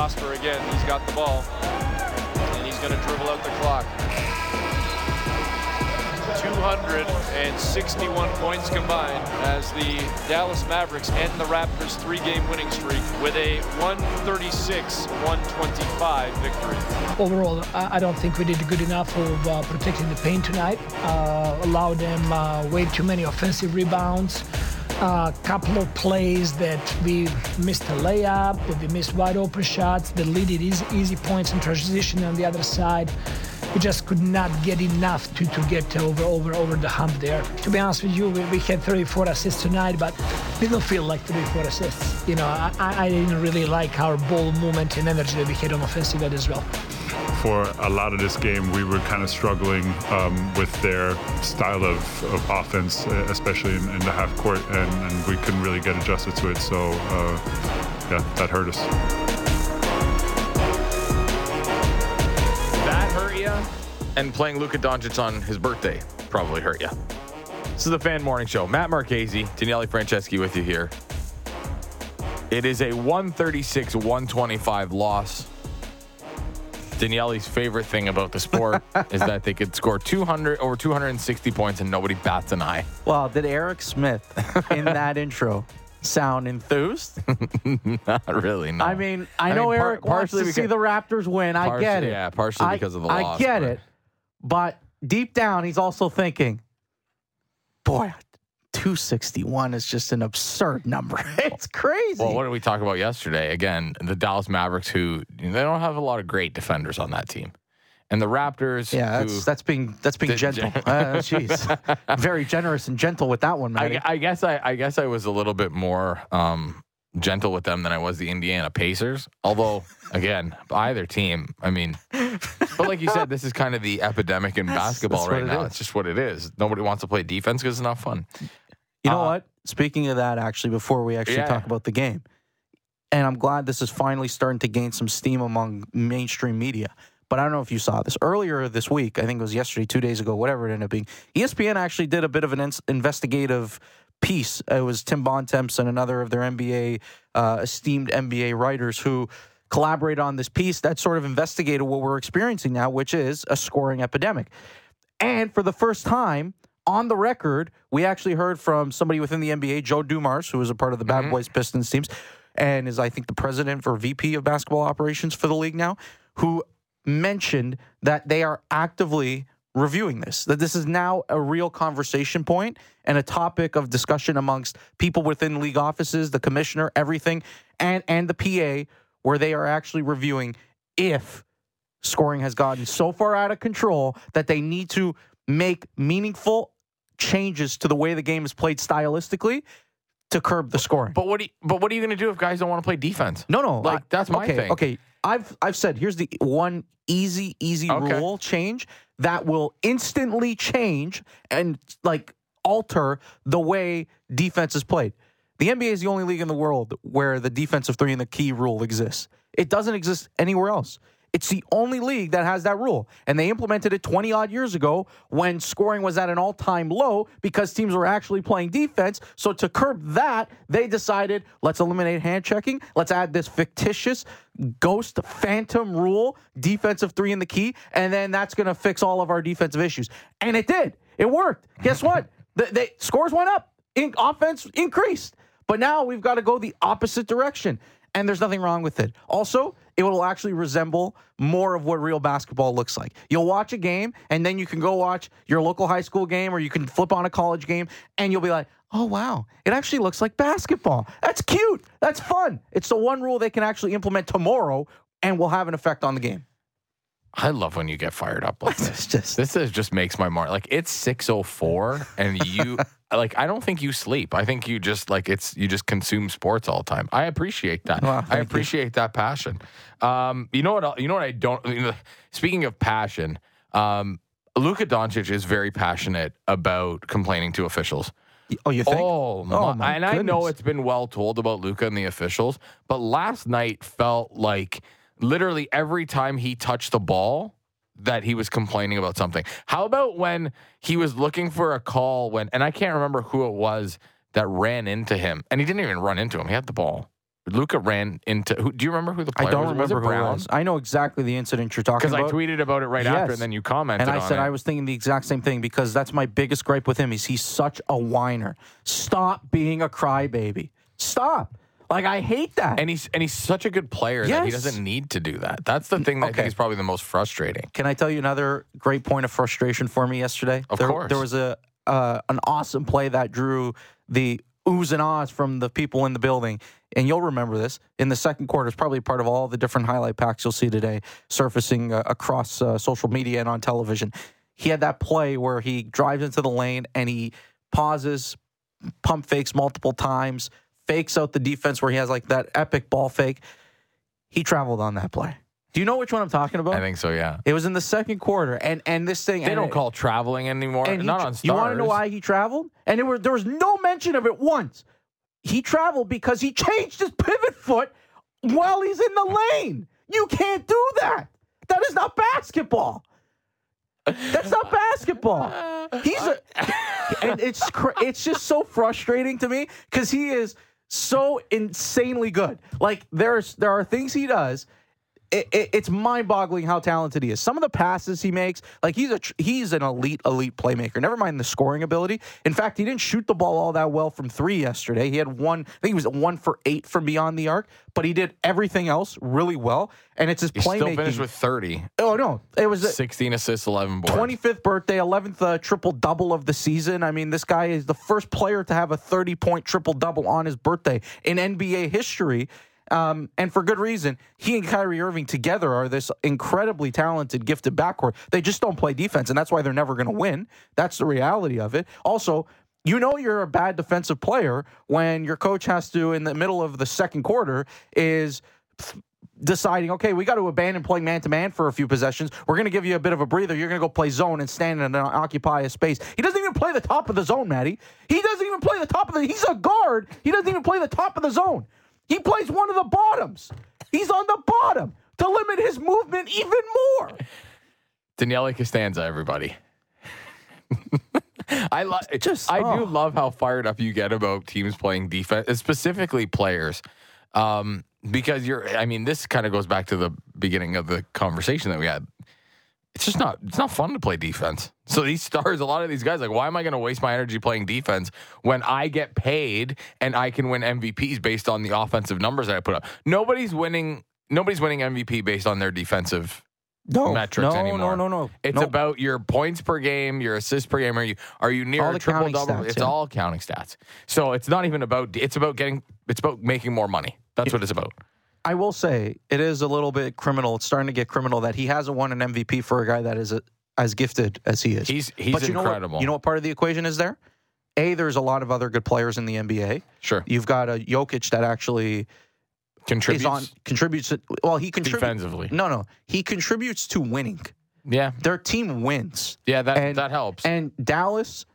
Prosper again. He's got the ball. And he's going to dribble out the clock. 261 points combined as the Dallas Mavericks end the Raptors' three-game winning streak with a 136-125 victory. Overall, I don't think we did good enough of uh, protecting the paint tonight. Uh, allowed them uh, way too many offensive rebounds. A couple of plays that we missed a layup, that we missed wide open shots that lead easy, easy points in transition on the other side we just could not get enough to, to get over over over the hump there. To be honest with you, we, we had 34 assists tonight, but didn't feel like 34 assists. You know, I, I didn't really like our ball movement and energy that we had on offensive end as well for a lot of this game, we were kind of struggling um, with their style of, of offense, especially in, in the half court, and, and, we couldn't really get adjusted to it. So, uh, yeah, that hurt us. That hurt you? And playing Luka Doncic on his birthday probably hurt you. This is the Fan Morning Show. Matt Marchese, Daniele Franceschi with you here. It is a 136 125 loss. Daniele's favorite thing about the sport is that they could score 200 over 260 points and nobody bats an eye. Well, did Eric Smith in that intro sound enthused? not really. No. I mean, I, I know mean, Eric par- wants to because, see the Raptors win. I get it. Yeah, partially because of the I, loss. I get but. it. But deep down, he's also thinking, boy, 261 is just an absurd number. it's crazy. Well, what did we talk about yesterday? Again, the Dallas Mavericks, who they don't have a lot of great defenders on that team. And the Raptors, yeah, that's, who, that's being that's being gentle. uh, jeez, very generous and gentle with that one, I, I, guess I, I guess I was a little bit more um, gentle with them than I was the Indiana Pacers. Although, again, either team, I mean, but like you said, this is kind of the epidemic in that's, basketball that's right now. Is. It's just what it is. Nobody wants to play defense because it's not fun. You know uh, what? Speaking of that, actually, before we actually yeah. talk about the game, and I'm glad this is finally starting to gain some steam among mainstream media. But I don't know if you saw this earlier this week. I think it was yesterday, two days ago, whatever it ended up being. ESPN actually did a bit of an investigative piece. It was Tim Bontemps and another of their NBA uh, esteemed NBA writers who collaborated on this piece that sort of investigated what we're experiencing now, which is a scoring epidemic. And for the first time on the record, we actually heard from somebody within the NBA, Joe Dumars, who is a part of the Bad mm-hmm. Boys Pistons teams, and is I think the president for VP of basketball operations for the league now, who mentioned that they are actively reviewing this, that this is now a real conversation point and a topic of discussion amongst people within league offices, the commissioner, everything, and, and the PA, where they are actually reviewing if scoring has gotten so far out of control that they need to make meaningful changes to the way the game is played stylistically to curb the scoring. But what? You, but what are you going to do if guys don't want to play defense? No, no. Like that's my okay, thing. Okay, I've I've said here's the one easy easy okay. rule change that will instantly change and like alter the way defense is played. The NBA is the only league in the world where the defensive three and the key rule exists. It doesn't exist anywhere else. It's the only league that has that rule. And they implemented it 20 odd years ago when scoring was at an all time low because teams were actually playing defense. So to curb that, they decided let's eliminate hand checking. Let's add this fictitious ghost phantom rule, defensive three in the key. And then that's going to fix all of our defensive issues. And it did. It worked. Guess what? the, the scores went up, in, offense increased. But now we've got to go the opposite direction and there's nothing wrong with it. Also, it will actually resemble more of what real basketball looks like. You'll watch a game, and then you can go watch your local high school game, or you can flip on a college game, and you'll be like, oh, wow, it actually looks like basketball. That's cute. That's fun. It's the one rule they can actually implement tomorrow and will have an effect on the game. I love when you get fired up like this. just, this is, just makes my mark. Like it's six oh four, and you like I don't think you sleep. I think you just like it's you just consume sports all the time. I appreciate that. Well, I appreciate you. that passion. Um, you know what? You know what I don't. You know, speaking of passion, um, Luka Doncic is very passionate about complaining to officials. Oh, you think? Oh, oh my and goodness. I know it's been well told about Luka and the officials, but last night felt like literally every time he touched the ball that he was complaining about something. How about when he was looking for a call when, and I can't remember who it was that ran into him, and he didn't even run into him. He had the ball. Luka ran into. Who, do you remember who the player I don't was? remember was who it it Brown? was. I know exactly the incident you're talking about. Because I tweeted about it right after, and then you commented. and I said it. I was thinking the exact same thing because that's my biggest gripe with him is he's such a whiner. Stop being a crybaby. Stop. Like I hate that. and he's and he's such a good player that he Yes. doesn't need to do that. That's the thing that I Okay. think is probably the most frustrating. Can I tell you another great point of frustration for me yesterday? Of there, course. There was a uh, an awesome play that drew the oohs and ahs from the people in the building. And you'll remember this in the second quarter. It's probably part of all the different highlight packs you'll see today surfacing uh, across uh, social media and on television. He had that play where he drives into the lane and he pauses, pump fakes multiple times, fakes out the defense where he has like that epic ball fake. He traveled on that play. Do you know which one I'm talking about? I think so. Yeah. It was in the second quarter, and and this thing They don't it- call traveling anymore. he Not on stars. You want to know why he traveled? And it was, there was no mention of it once. He traveled because he changed his pivot foot while he's in the lane. You can't do that. That is not basketball. That's not basketball. He's a, and it's it's just so frustrating to me because he is so insanely good. Like there's there are things he does. It, it, it's mind-boggling how talented he is. Some of the passes he makes, like he's a he's an elite elite playmaker. Never mind the scoring ability. In fact, he didn't shoot the ball all that well from three yesterday. He had one. I think he was one for eight from beyond the arc, but he did everything else really well. And it's his He still playmaking. finished with 30, oh no, it was a, 16 assists, 11 boards. 25th birthday, 11th uh, triple double of the season. I mean, this guy is the first player to have a 30 point triple double on his birthday in NBA history. Um, and for good reason. He and Kyrie Irving together are this incredibly talented, gifted backcourt. They just don't play defense, and that's why they're never going to win. That's the reality of it. Also, you know you're a bad defensive player when your coach has to, in the middle of the second quarter, is deciding, okay, we got to abandon playing man to man for a few possessions. We're going to give you a bit of a breather. You're going to go play zone and stand and uh, occupy a space. He doesn't even play the top of the zone, Maddie. He doesn't even play the top of the. He's a guard. He doesn't even play the top of the zone. He plays one of the bottoms. He's on the bottom to limit his movement even more. Daniele Costanza, everybody. I love Just- I do oh. love how fired up you get about teams playing defense, specifically players. Um, because you're I mean, this kind of goes back to the beginning of the conversation that we had. It's just not it's not fun to play defense. So these stars, a lot of these guys, like, why am I gonna waste my energy playing defense when I get paid and I can win MVPs based on the offensive numbers that I put up? Nobody's winning nobody's winning MVP based on their defensive No metrics no, anymore. No, no, no. It's no. about your points per game, your assists per game. Are you are you near All a the triple double? stats, It's yeah. all counting stats. So it's not even about. It's about getting. It's about making more money. That's what it's about. I will say it is a little bit criminal. It's starting to get criminal that he hasn't won an MVP for a guy that is a, as gifted as he is. He's he's but you know incredible. what? You know what part of the equation is there? A, there's a lot of other good players in the NBA. sure You've got a Jokic that actually contributes on contributes. Well, he contributes defensively. No, no, he contributes to winning. Yeah, Their team wins, yeah. That And- that helps. and Dallas,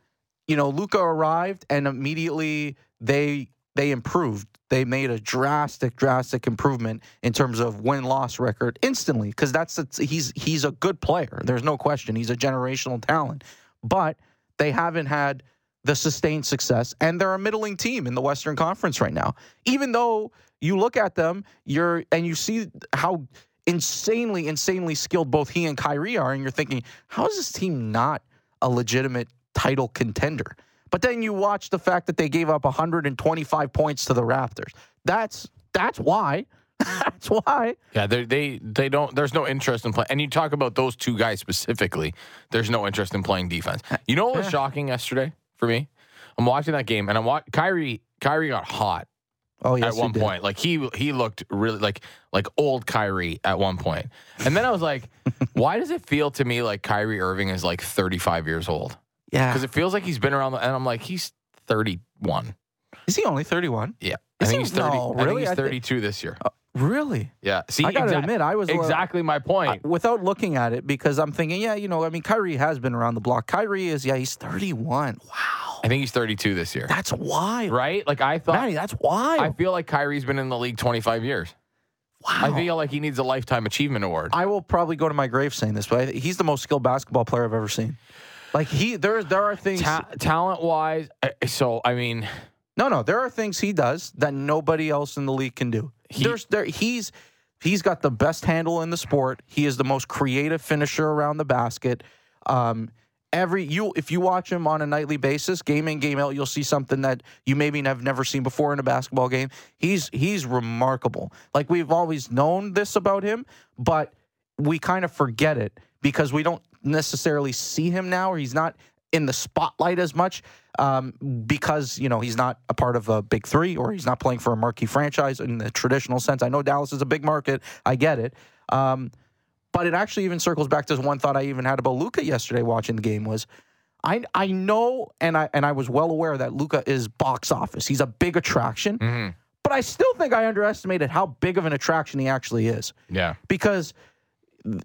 you know, Luka arrived and immediately they they improved. They made a drastic, drastic improvement in terms of win loss record instantly because that's the, he's he's a good player. There's no question. He's a generational talent, but they haven't had the sustained success, and they're a middling team in the Western Conference right now. Even though you look at them, you're and you see how insanely, insanely skilled both he and Kyrie are, and you're thinking, how is this team not a legitimate title contender? But then you watch the fact that they gave up 125 points to the Raptors. That's that's why. that's why. yeah, they they they don't. There's no interest in playing. And you talk about those two guys specifically. There's no interest in playing defense. You know what was shocking yesterday for me? I'm watching that game, and I'm watching Kyrie. Kyrie got hot Oh yes, at one point. Like he he looked really like like old Kyrie at one point. And then I was like, why does it feel to me like Kyrie Irving is like 35 years old? Yeah. Because it feels like he's been around the, and I'm like, he's 31. Is he only 31? Yeah. I think he? he's 30. No, I think he's I thi- 32 this year. Oh, really? Yeah. See, I gotta exact- admit, I was a little- exactly my point. I- without looking at it, because I'm thinking, yeah, you know, I mean, Kyrie has been around the block. Kyrie is, yeah, he's 31. Wow. I think he's 32 this year. That's wild. Right? Like I thought. Matty, that's wild. I feel like Kyrie's been in the league 25 years. wow. I feel like he needs a lifetime achievement award. I will probably go to my grave saying this, but I- he's the most skilled basketball player I've ever seen. Like he, there, there are things. Ta- talent wise, so I mean, No, no, there are things he does that nobody else in the league can do. He- There's there he's he's got the best handle in the sport. He is the most creative finisher around the basket. Um, every you if you watch him on a nightly basis, game in game out, you'll see something that you maybe have never seen before in a basketball game. He's he's remarkable. Like we've always known this about him, but we kind of forget it because we don't necessarily see him now, or he's not in the spotlight as much um, because you know he's not a part of a big three or he's not playing for a marquee franchise in the traditional sense. I know Dallas is a big market. I get it. Um, but it actually even circles back to this one thought I even had about Luka yesterday watching the game was I I know and I and I was well aware that Luka is box office. He's a big attraction. Mm-hmm. But I still think I underestimated how big of an attraction he actually is Yeah. because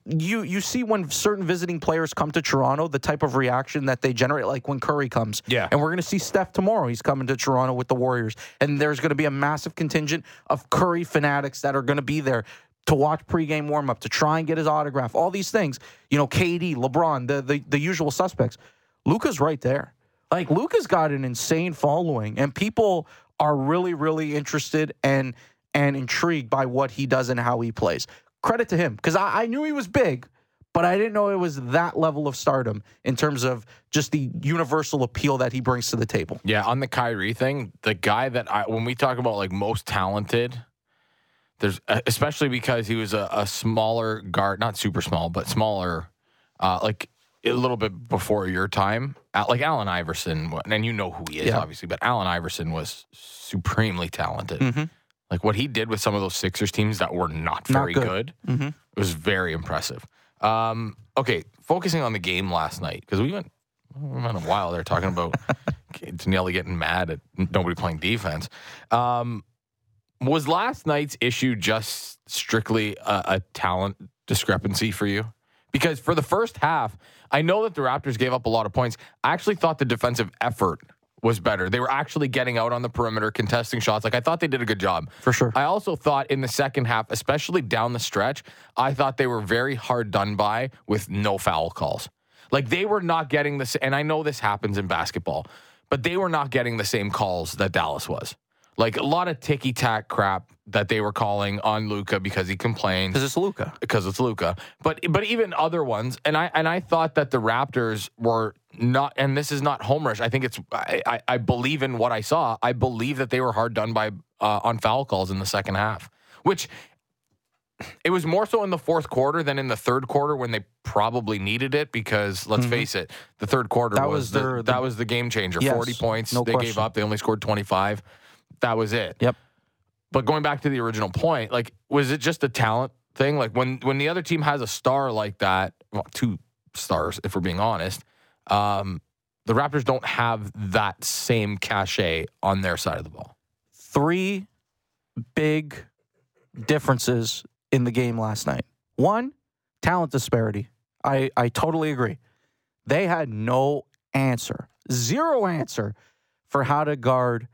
you you see when certain visiting players come to Toronto, the type of reaction that they generate, like when Curry comes. Yeah. And we're going to see Steph tomorrow. He's coming to Toronto with the Warriors, and there's going to be a massive contingent of Curry fanatics that are going to be there to watch pregame warm up, to try and get his autograph. All these things, you know, KD, LeBron, the the, the usual suspects. Luka's right there. Like Luka's got an insane following, and people are really, really interested and and intrigued by what he does and how he plays. Credit to him because I, I knew he was big, but I didn't know it was that level of stardom in terms of just the universal appeal that he brings to the table. Yeah, on the Kyrie thing, the guy that I when we talk about like most talented, there's especially because he was a, a smaller guard, not super small, but smaller, uh, like a little bit before your time. Like Allen Iverson, and you know who he is, Yeah. obviously, but Allen Iverson was supremely talented. Mhm. Like what he did with some of those Sixers teams that were not Not very good. good, Mhm. it was very impressive. Um, okay, focusing on the game last night because we went we went a while there talking about Daniele getting mad at nobody playing defense. Um, was last night's issue just strictly a, a talent discrepancy for you? Because for the first half, I know that the Raptors gave up a lot of points. I actually thought the defensive effort was better. They were actually getting out on the perimeter, contesting shots. Like I thought they did a good job. For sure. I also thought in the second half, especially down the stretch, I thought they were very hard done by with no foul calls. Like they were not getting this, and I know this happens in basketball, but they were not getting the same calls that Dallas was. Like a lot of ticky tack crap that they were calling on Luka because he complained Because it's Luka. because it's Luka. But but even other ones, and I and I thought that the Raptors were not, and this is not homerish. I think it's I, I, I believe in what I saw. I believe that they were hard done by uh, on foul calls in the second half, which it was more so in the fourth quarter than in the third quarter when they probably needed it because let's face it, the third quarter Mm-hmm. That was, was the, their- the- that was the game changer. Yes, Forty points no they gave up. They only scored twenty five. That was it. Yep. But going back to the original point, like, was it just a talent thing? Like when when the other team has a star like that, well, two stars, if we're being honest, um, the Raptors don't have that same cachet on their side of the ball. Three big differences in the game last night. One, talent disparity. I, I totally agree. They had no answer, zero answer for how to guard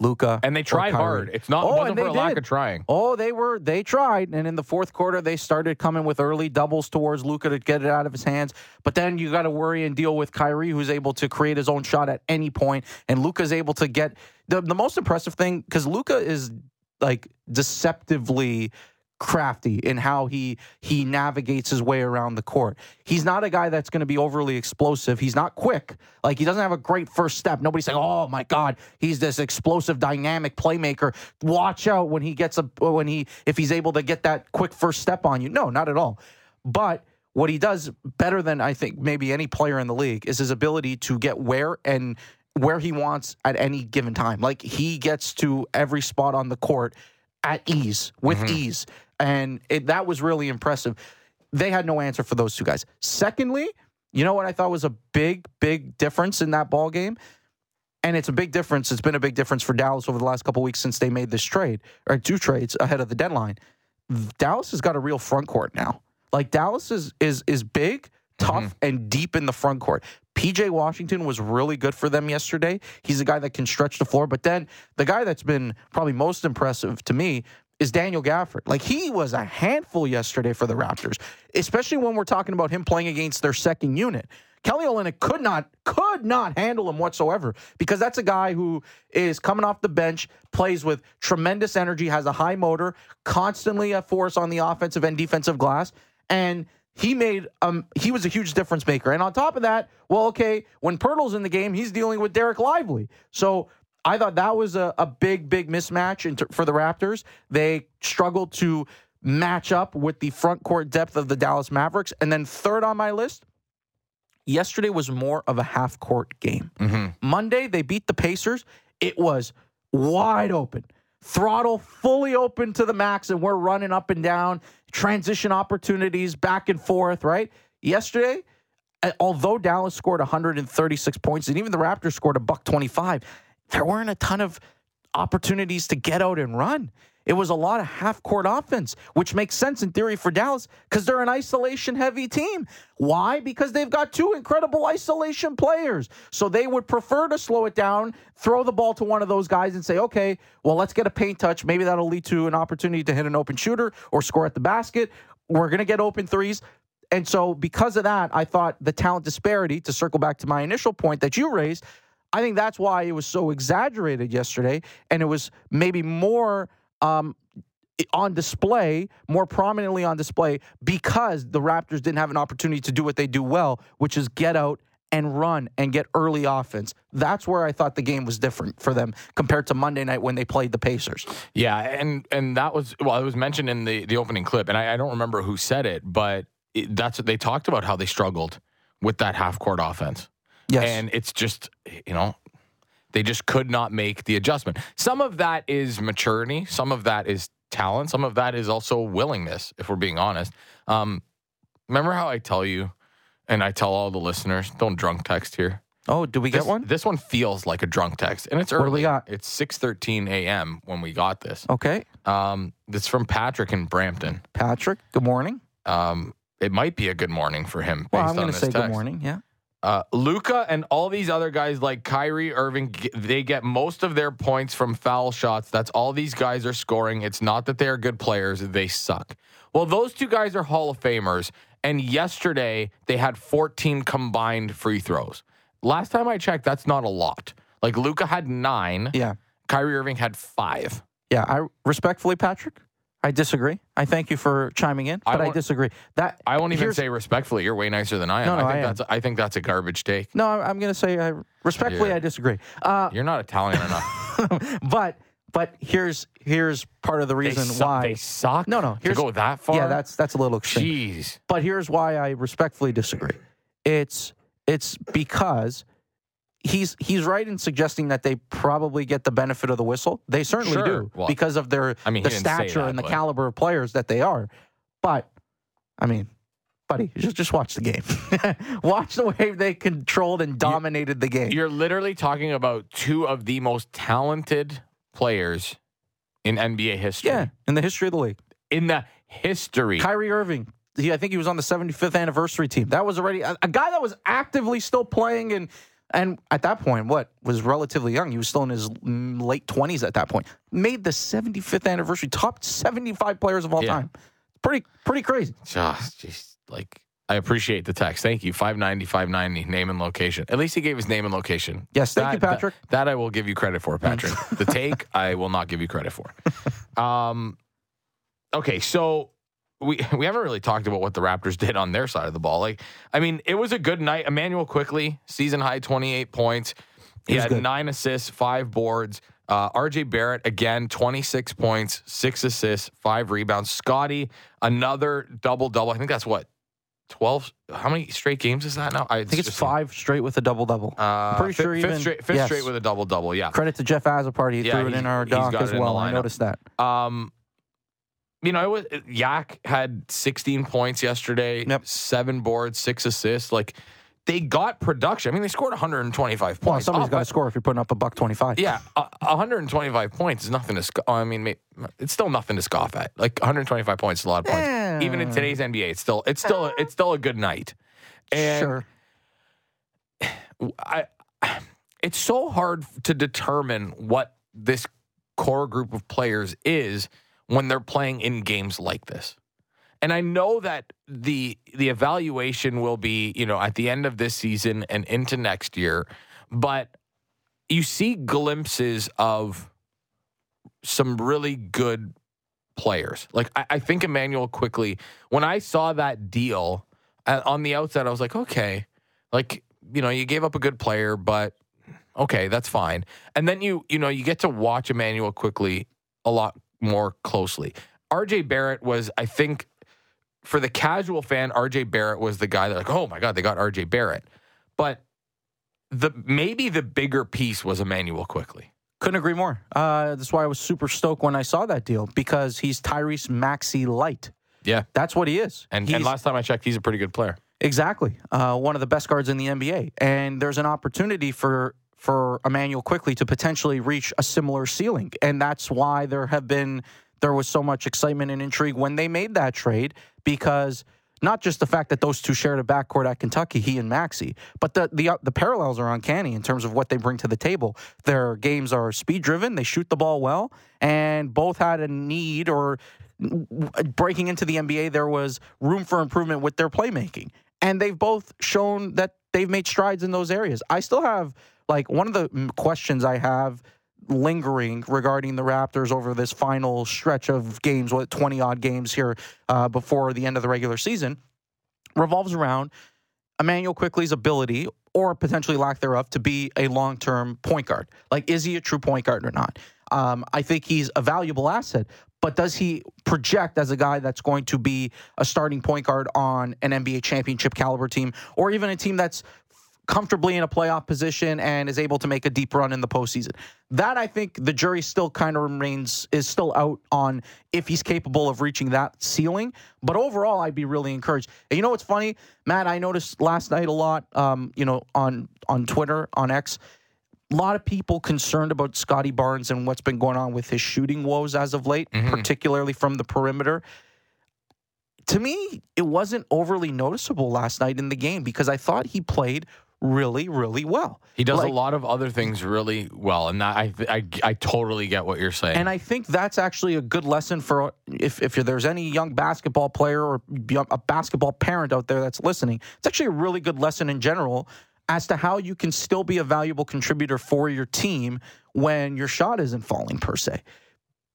Luka. And they tried hard. It's not Oh, wasn't and for they a lack of trying. Oh, they were they tried, and in the fourth quarter they started coming with early doubles towards Luka to get it out of his hands. But then you got to worry and deal with Kyrie, who's able to create his own shot at any point, and Luka's able to get the the most impressive thing because Luka is like deceptively crafty in how he he navigates his way around the court. He's not a guy that's going to be overly explosive. He's not quick. Like he doesn't have a great first step. Nobody's saying, "Oh my god, he's this explosive dynamic playmaker. Watch out when he gets a when he if he's able to get that quick first step on you." No, not at all. But what he does better than I think maybe any player in the league is his ability to get where and where he wants at any given time. Like he gets to every spot on the court at ease, with mm-hmm. ease. And it, that was really impressive. They had no answer for those two guys. Secondly, you know what I thought was a big, big difference in that ball game? And it's a big difference. It's been a big difference for Dallas over the last couple weeks since they made this trade or two trades ahead of the deadline. Dallas has got a real front court now. Like Dallas is is is big, tough, mm-hmm. and deep in the front court. PJ Washington was really good for them yesterday. He's a guy that can stretch the floor. But then the guy that's been probably most impressive to me is Daniel Gafford. Like he was a handful yesterday for the Raptors, especially when we're talking about him playing against their second unit. Kelly Olynyk could not could not handle him whatsoever because that's a guy who is coming off the bench, plays with tremendous energy, has a high motor, constantly a force on the offensive and defensive glass, and he made um he was a huge difference maker. And on top of that, well, okay, when Poeltl's in the game, he's dealing with Dereck Lively. So I thought that was a, a big, big mismatch ter- for the Raptors. They struggled to match up with the front court depth of the Dallas Mavericks. And then third on my list, yesterday was more of a half court game. Mm-hmm. Monday, they beat the Pacers. It was wide open, throttle fully open to the max, and we're running up and down, transition opportunities back and forth, right? Yesterday, although Dallas scored 136 points and even the Raptors scored a buck 25, there weren't a ton of opportunities to get out and run. It was a lot of half court offense, which makes sense in theory for Dallas because they're an isolation heavy team. Why? Because they've got two incredible isolation players. So they would prefer to slow it down, throw the ball to one of those guys and say, okay, well, let's get a paint touch. Maybe that'll lead to an opportunity to hit an open shooter or score at the basket. We're going to get open threes. And so, because of that, I thought the talent disparity, to circle back to my initial point that you raised, I think that's why it was so exaggerated yesterday. And it was maybe more um, on display, more prominently on display, because the Raptors didn't have an opportunity to do what they do well, which is get out and run and get early offense. That's where I thought the game was different for them compared to Monday night when they played the Pacers. Yeah, and and that was well, it was mentioned in the the opening clip, and I, I don't remember who said it, but it, that's they talked about how they struggled with that half court offense. Yes. And it's just, you know, they just could not make the adjustment. Some of that is maturity, some of that is talent, some of that is also willingness, if we're being honest. Um, remember how I tell you, and I tell all the listeners, don't drunk text here. Oh, do we This, get one? this one feels like a drunk text, and it's early. What do we got? It's six thirteen a.m. when we got this. Okay. Um, it's from Patrick in Brampton. Patrick, good morning. Um, it might be a good morning for him. Well, I'm going on to say good morning. Yeah. Uh, Luka and all these other guys like Kyrie Irving, they get most of their points from foul shots. That's all these guys are scoring. It's not that they are good players; they suck. Well, those two guys are Hall of Famers, and yesterday they had 14 combined free throws. Last time I checked, that's not a lot. Like Luka had nine, Yeah. Kyrie Irving had five. Yeah. I respectfully, Patrick, I disagree. I thank you for chiming in, but I, won't- disagree. That I won't even say respectfully. You're way nicer than I am. No, no, I think I am. that's I think that's a garbage take. No, I'm- I'm going to say I respectfully Yeah. I disagree. Uh, You're not Italian enough. but but here's here's part of the They reason why. they suck. No, no, to here's- go that far. yeah, that's that's a little extreme. jeez. But here's why I respectfully disagree. It's it's because he's he's right in suggesting that they probably get the benefit of the whistle. They certainly Sure. do Well, because of their I mean, the he didn't say stature that, and the but- caliber of players that they are. But I mean, buddy, just just watch the game. watch the way they controlled and dominated the game. You're literally talking about two of the most talented players in NBA history. Yeah, in the history of the league. In the history. Kyrie Irving. He, I think he was on the 75th anniversary team. That was already a, a guy that was actively still playing and and at that point, what was relatively young. He was still in his late 20s at that point. Made the 75th anniversary, top 75 players of all Yeah. time. Pretty pretty crazy. Just, just like I appreciate the text. Thank you. 590, 590, name and location. At least he gave his name and location. Yes, thank you, Patrick. That, that I will give you credit for, Patrick. the take, I will not give you credit for. Um, okay, so we we haven't really talked about what the Raptors did on their side of the ball. Like, I mean, it was a good night. Immanuel Quickley, season high, twenty eight points. He was had good. nine assists, five boards. Uh, RJ Barrett again, twenty six points, six assists, five rebounds. Scotty another double double. I think that's what twelve. How many straight games is that now? I think it's five straight with a double double. Uh, pretty fifth, sure fifth even straight, fifth yes. straight with a double double. Yeah. Credit to Jeff Azapart. He Yeah, threw it in our he's doc as it in the well. I noticed that. Um, you know, Yak had 16 points yesterday, Yep. seven boards, six assists. Like they got production. I mean, they scored 125 Well, points. somebody's oh, Off- got to score if you're putting up a buck 25. Yeah, a- 125 points is nothing to. Sc- I mean, it's still nothing to scoff at. Like 125 points is a lot of points. Yeah. Even in today's NBA, it's still it's still it's still a good night. And sure. I, it's so hard to determine what this core group of players is when they're playing in games like this. And I know that the the evaluation will be, you know, at the end of this season and into next year, but you see glimpses of some really good players. Like I, I think Immanuel Quickley, when I saw that deal uh, on the outset, I was like, okay, like you know, you gave up a good player, but okay, that's fine. And then you you know you get to watch Immanuel Quickley a lot more closely. RJ Barrett was, I think, for the casual fan, RJ Barrett was the guy that like, oh my god, they got RJ Barrett, but the maybe the bigger piece was Immanuel Quickley. Couldn't agree more. Uh, that's why I was super stoked when I saw that deal because he's Tyrese Maxey light. Yeah, that's what he is. And, and last time I checked, he's a pretty good player. Exactly, uh, one of the best guards in the NBA. And there's an opportunity for for Immanuel Quickley to potentially reach a similar ceiling, and that's why there have been there was so much excitement and intrigue when they made that trade because not just the fact that those two shared a backcourt at Kentucky, he and Maxey, but the the the parallels are uncanny in terms of what they bring to the table. Their games are speed driven, they shoot the ball well, and both had a need or breaking into the NBA there was room for improvement with their playmaking. And they've both shown that they've made strides in those areas. I still have like one of the questions I have lingering regarding the Raptors over this final stretch of games, what 20 odd games here uh, before the end of the regular season, revolves around Immanuel Quickley's ability or potentially lack thereof to be a long term point guard. Like, is he a true point guard or not? Um, I think he's a valuable asset, but does he project as a guy that's going to be a starting point guard on an NBA championship caliber team or even a team that's comfortably in a playoff position and is able to make a deep run in the postseason. That I think the jury still kind of remains is still out on if he's capable of reaching that ceiling. But overall, I'd be really encouraged. And you know what's funny, Matt? I noticed last night a lot, um, you know, on on Twitter on X. A lot of people concerned about Scotty Barnes and what's been going on with his shooting woes as of late, mm-hmm. particularly from the perimeter to me, it wasn't overly noticeable last night in the game because I thought he played really, really well. He does like, a lot of other things really well, and that, I, I, I totally get what you're saying. And I think that's actually a good lesson for if if there's any young basketball player or a basketball parent out there that's listening. It's actually a really good lesson in general as to how you can still be a valuable contributor for your team when your shot isn't falling per se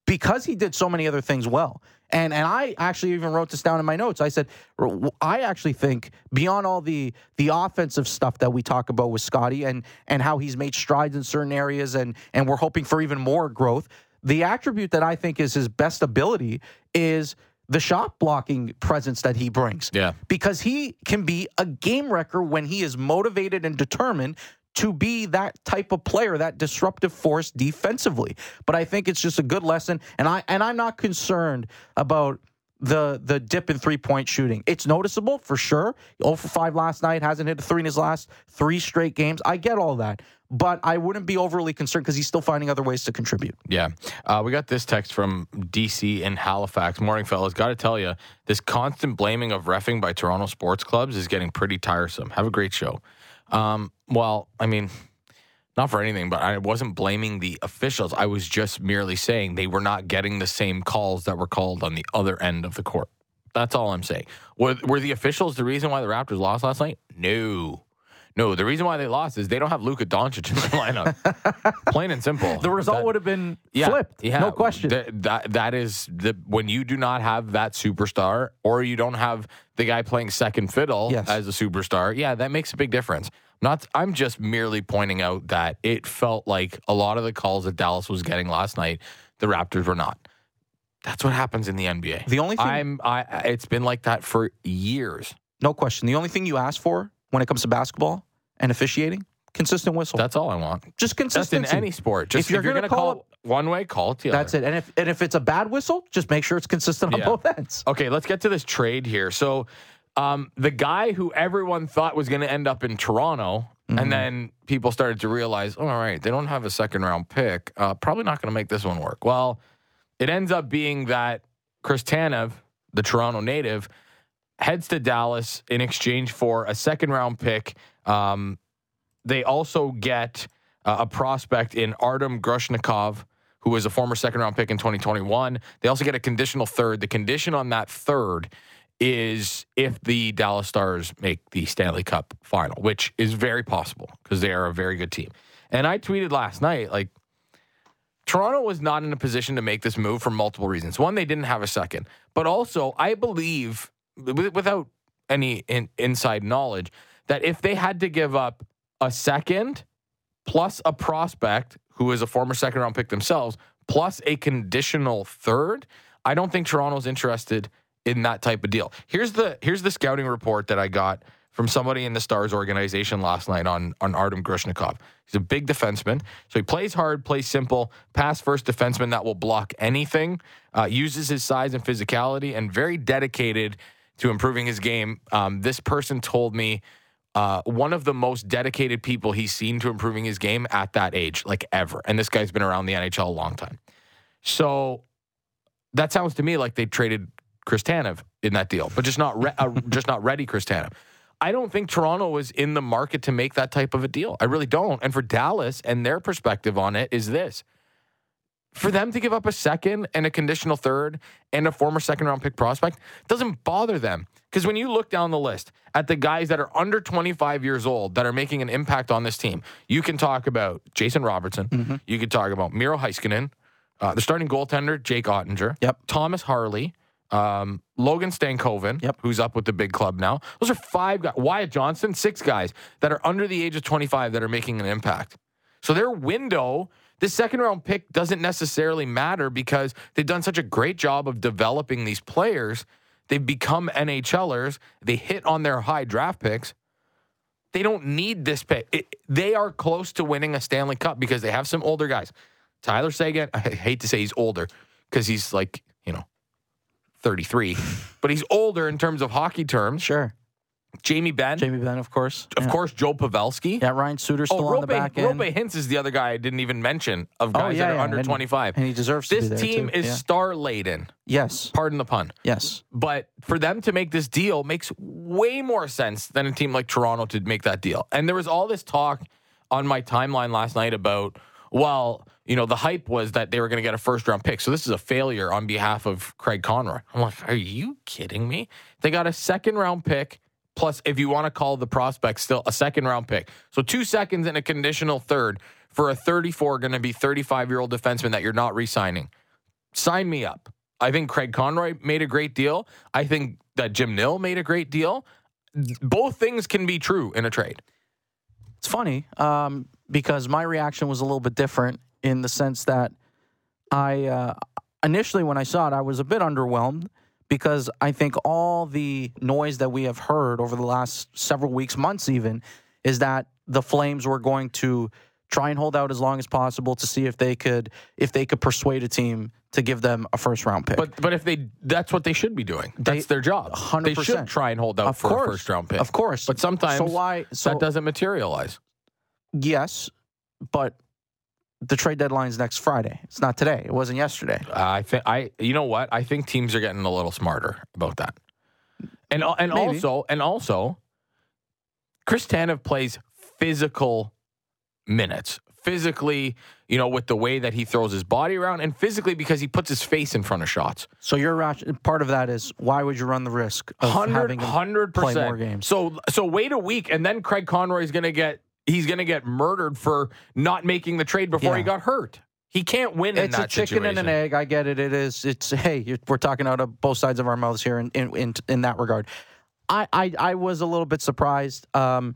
because he did so many other things well. And and I actually even wrote this down in my notes. I said I actually think beyond all the the offensive stuff that we talk about with Scotty and and how he's made strides in certain areas and and we're hoping for even more growth. The attribute that I think is his best ability is the shot blocking presence that he brings. Yeah. Because he can be a game wrecker when he is motivated and determined to be that type of player, that disruptive force defensively. But I think it's just a good lesson, and I and I'm not concerned about the the dip in three point shooting. It's noticeable for sure. 0 for 5 last night, hasn't hit a three in his last three straight games. I get all that. But I wouldn't be overly concerned because he's still finding other ways to contribute. Yeah. Uh, we got this text from DC in Halifax. Morning, fellas. Got to tell you, this constant blaming of refing by Toronto sports clubs is getting pretty tiresome. Have a great show. Um, well, I mean, not for anything, but I wasn't blaming the officials. I was just merely saying they were not getting the same calls that were called on the other end of the court. That's all I'm saying. Were, were the officials the reason why the Raptors lost last night? No. No, the reason why they lost is they don't have Luka Doncic in the lineup. Plain and simple. The result that, would have been yeah, flipped. Yeah, no question. That, that that is the when you do not have that superstar, or you don't have the guy playing second fiddle yes. as a superstar. Yeah, that makes a big difference. Not, I'm just merely pointing out that it felt like a lot of the calls that Dallas was getting last night, the Raptors were not. That's what happens in the NBA. The only thing I'm, I, it's been like that for years. No question. The only thing you ask for when it comes to basketball and officiating, consistent whistle. That's all I want. Just consistency. Just in any sport. Just if you're, you're going to call, call it one way, call it the other. That's it. And if and if it's a bad whistle, just make sure it's consistent on yeah. both ends. Okay, let's get to this trade here. So um, the guy who everyone thought was going to end up in Toronto, mm-hmm. and then people started to realize, oh, all right, they don't have a second round pick. Uh, probably not going to make this one work. Well, it ends up being that Chris Tanev, the Toronto native, heads to Dallas in exchange for a second round pick. Um, they also get uh, a prospect in Artem Grushnikov, who was a former second round pick in 2021. They also get a conditional third. The condition on that third is if the Dallas Stars make the Stanley Cup final, which is very possible because they are a very good team. And I tweeted last night, like, Toronto was not in a position to make this move for multiple reasons. One, they didn't have a second, but also I believe, without any in, inside knowledge, that if they had to give up a second plus a prospect who is a former second round pick themselves, plus a conditional third, I don't think Toronto's interested in that type of deal. Here's the here's the scouting report that I got from somebody in the Stars organization last night on on Artem Grushnikov. He's a big defenseman, so he plays hard, plays simple, pass first defenseman that will block anything, uh, uses his size and physicality, and very dedicated to improving his game. Um, this person told me. Uh, one of the most dedicated people he's seen to improving his game at that age, like ever. And this guy's been around the NHL a long time. So that sounds to me like they traded Chris Tanev in that deal, but just not re- uh, just not ready Chris Tanev. I don't think Toronto was in the market to make that type of a deal. I really don't. And for Dallas and their perspective on it is this. For them to give up a second and a conditional third and a former second round pick prospect doesn't bother them. Because when you look down the list at the guys that are under 25 years old that are making an impact on this team, you can talk about Jason Robertson. Mm-hmm. You can talk about Miro Heiskanen, uh, the starting goaltender, Jake Oettinger, Yep. Thomas Harley. Um, Logan Stankoven, Yep. who's up with the big club now. Those are five guys. Wyatt Johnston, six guys that are under the age of 25 that are making an impact. So their window, this second round pick doesn't necessarily matter because they've done such a great job of developing these players. They've become NHLers. They hit on their high draft picks. They don't need this pick. It, they are close to winning a Stanley Cup because they have some older guys. Tyler Seguin, I hate to say he's older because he's like, you know, 33, but he's older in terms of hockey terms. Sure. Jamie Benn. Jamie Benn, of course. Of yeah. course, Joe Pavelski. Yeah, Ryan Suter's still oh, on the back end. Roope Hintz is the other guy I didn't even mention of Oh, guys yeah, that are yeah, under and- 25. And he deserves to this team too. is star laden. Yes. Pardon the pun. Yes. But for them to make this deal makes way more sense than a team like Toronto to make that deal. And there was all this talk on my timeline last night about, well, you know, the hype was that they were going to get a first round pick. So this is a failure on behalf of Craig Conroy. I'm like, are you kidding me? They got a second round pick, plus, if you want to call the prospect still a second round pick. So two seconds and a conditional third for a 34, going to be 35 year old defenseman that you're not re signing. Sign me up. I think Craig Conroy made a great deal. I think that Jim Nill made a great deal. Both things can be true in a trade. It's funny um, because my reaction was a little bit different in the sense that I uh, initially, when I saw it, I was a bit underwhelmed because I think all the noise that we have heard over the last several weeks, months even, is that the Flames were going to try and hold out as long as possible to see if they could if they could persuade a team to give them a first round pick. But but if they that's what they should be doing. That's They- their job. 100%. They should try and hold out Of for course. a first round pick. Of course. But sometimes So why- so- that doesn't materialize. yes, but the trade deadline's next Friday. It's not today. It wasn't yesterday. I think I you know what? I think teams are getting a little smarter about that. And and Maybe. also and also Chris Tanev plays physical minutes. Physically, you know, with the way that he throws his body around and physically because he puts his face in front of shots. So your part of that is why would you run the risk of having him hundred play percent more games? So so wait a week, and then Craig Conroy is going to get he's going to get murdered for not making the trade before Yeah. he got hurt. He can't win in It's a chicken situation. and an egg. I get it. It is. It's hey, we're talking out of both sides of our mouths here in in in, in that regard. I, I I was a little bit surprised. Um,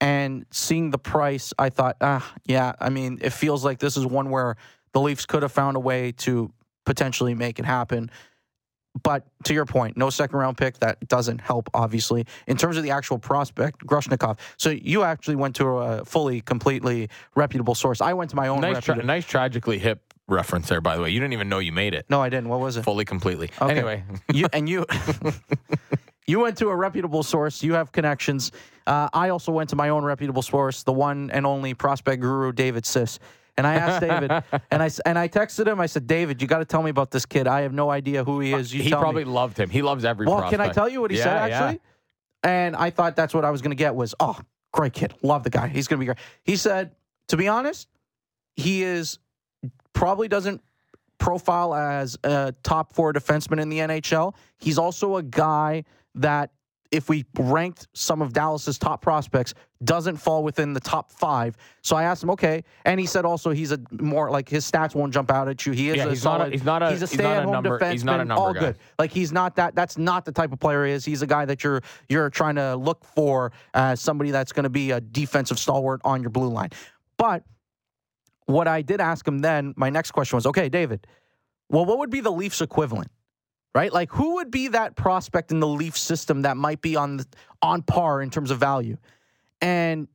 and seeing the price, I thought, ah, yeah. I mean, it feels like this is one where the Leafs could have found a way to potentially make it happen. But to your point, no second round pick. That doesn't help, obviously. In terms of the actual prospect, Grushnikov. So you actually went to a fully, completely reputable source. I went to my own Nice, tra- nice, tragically hip reference there. By the way, you didn't even know you made it no, I didn't. What was it? fully, completely. Okay. Anyway, you and you you went to a reputable source you have connections uh, i also went to my own reputable source the one and only prospect guru david sis and i asked david and i and i texted him i said david you got to tell me about this kid i have no idea who he uh, is you he probably me loved him. He loves every. well prospect. can i tell you what he Yeah, said yeah. actually and i thought that's what i was going to get was oh great kid love the guy he's going to be great he said to be honest he is probably doesn't profile as a top four defenseman in the NHL. He's also a guy that if we ranked some of Dallas's top prospects, doesn't fall within the top five. So I asked him, okay, and he said also he's a more like his stats won't jump out at you. He is Yeah, a he's not a- solid, he's not a- he's a he's not a stay-at-home number- defenseman. he's not a number all guy. good. Like he's not that. That's not the type of player he is. He's a guy that you're you're trying to look for as somebody that's going to be a defensive stalwart on your blue line. But what I did ask him then, my next question was, okay, David, well, what would be the Leafs equivalent? Right? Like who would be that prospect in the Leaf system that might be on the, on par in terms of value? And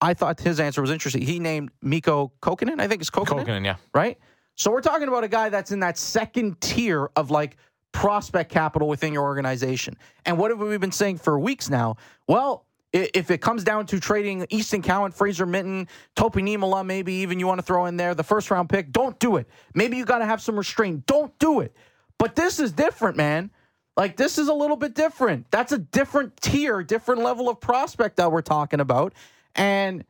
I thought his answer was interesting. He named Mikko Kokinen, I think it's Kokinen, Kokanen, yeah. right? So we're talking about a guy that's in that second tier of like prospect capital within your organization. And what have we been saying for weeks now? Well, if it comes down to trading Easton Cowan, Fraser Minten, Topi Niemelä, maybe even you want to throw in there the first round pick, don't do it. Maybe you got to have some restraint. Don't do it. But this is different, man. Like this is a little bit different. That's a different tier, different level of prospect that we're talking about. And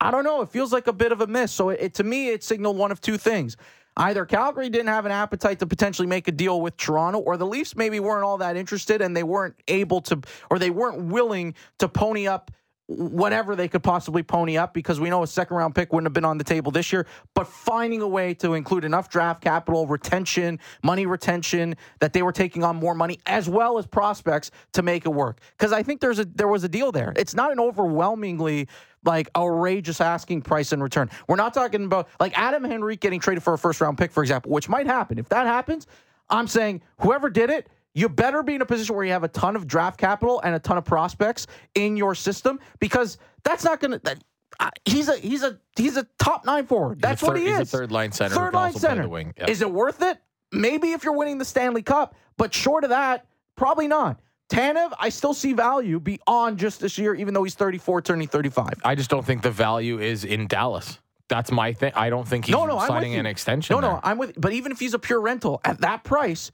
I don't know. It feels like a bit of a miss. So it, it- to me, it signaled one of two things. Either Calgary didn't have an appetite to potentially make a deal with Toronto, or the Leafs maybe weren't all that interested and they weren't able to, or they weren't willing to pony up whatever they could possibly pony up because we know a second round pick wouldn't have been on the table this year. But finding a way to include enough draft capital, retention, money retention, that they were taking on more money as well as prospects to make it work. Because I think there's a there was a deal there. It's not an overwhelmingly like outrageous asking price in return. We're not talking about like Adam Henrique getting traded for a first round pick, for example, which might happen. If that happens, I'm saying whoever did it, you better be in a position where you have a ton of draft capital and a ton of prospects in your system because that's not going to. Uh, he's a he's a he's a top nine forward. That's a what third- he he's a is. third line center Third line also play the center. Yep. Is it worth it? Maybe if you're winning the Stanley Cup, but short of that, probably not. Tanev, I still see value beyond just this year, even though he's 34, turning 35. I just don't think the value is in Dallas. That's my thing. I don't think he's No, no, signing an extension. No, no. I'm with. But even if he's a pure rental at that price,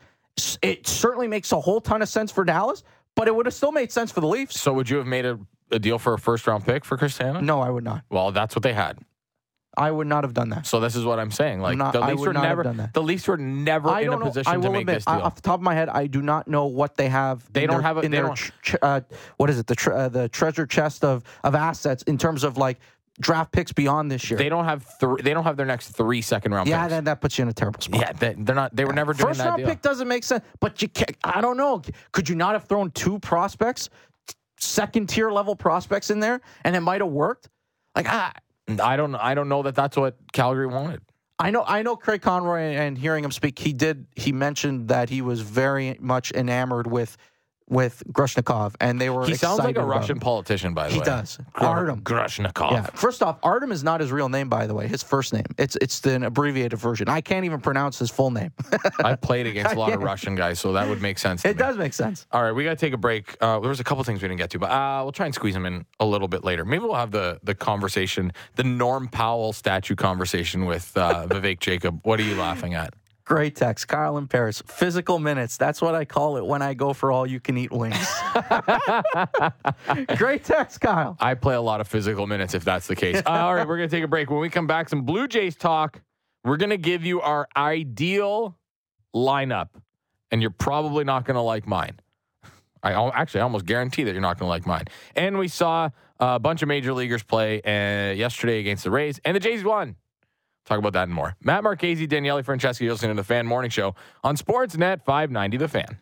it certainly makes a whole ton of sense for Dallas. But it would have still made sense for the Leafs. So would you have made a, a deal for a first round pick for Chris Tanev? No, I would not. Well, that's what they had. I would not have done that. So this is what I'm saying. Like not- the Leafs were never done that. the Leafs were never I in a know. position I to make admit, this I- deal. off the top of my head, I do not know what they have. They in don't their- have a- in they their don't- tr- tr- uh, what is it? The tre- uh, the treasure chest of of assets in terms of like draft picks beyond this year. they don't have three. They don't have their next three second round yeah, picks. then that puts you in a terrible spot. yeah, they, they're not. They were never doing First that round deal. pick doesn't make sense, but you can't, I don't know. Could you not have thrown two prospects, second tier level prospects in there, and it might have worked? Like I, I don't. I don't know that that's what Calgary wanted. I know, I know Craig Conroy, and hearing him speak, he did. He mentioned that he was very much enamored with with Grushnikov, and they were. He sounds like a Russian him. politician, by the He way. He does. Gr- Artem. Grushnikov. Yeah. First off, Artem is not his real name, by the way. His first name. It's it's an abbreviated version. I can't even pronounce his full name. I played against a lot of Russian guys, so that would make sense. It me. does make sense. All right, we got to take a break. Uh, there was a couple things we didn't get to, but uh, we'll try and squeeze them in a little bit later. Maybe we'll have the the conversation, the Norm Powell statue conversation with uh, Vivek Jacob. What are you laughing at? Great text, Carl in Paris. Physical minutes. That's what I call it when I go for all you can eat wings. Great text, Kyle. I play a lot of physical minutes if that's the case. Uh, all right, we're going to take a break. When we come back, some Blue Jays talk. We're going to give you our ideal lineup, and you're probably not going to like mine. I actually I almost guarantee that you're not going to like mine. And we saw a bunch of major leaguers play uh, yesterday against the Rays, and the Jays won. Talk about that and more. Matt Marchese, Daniele Franceschi, you're listening to the Fan Morning Show on Sportsnet 590 The Fan.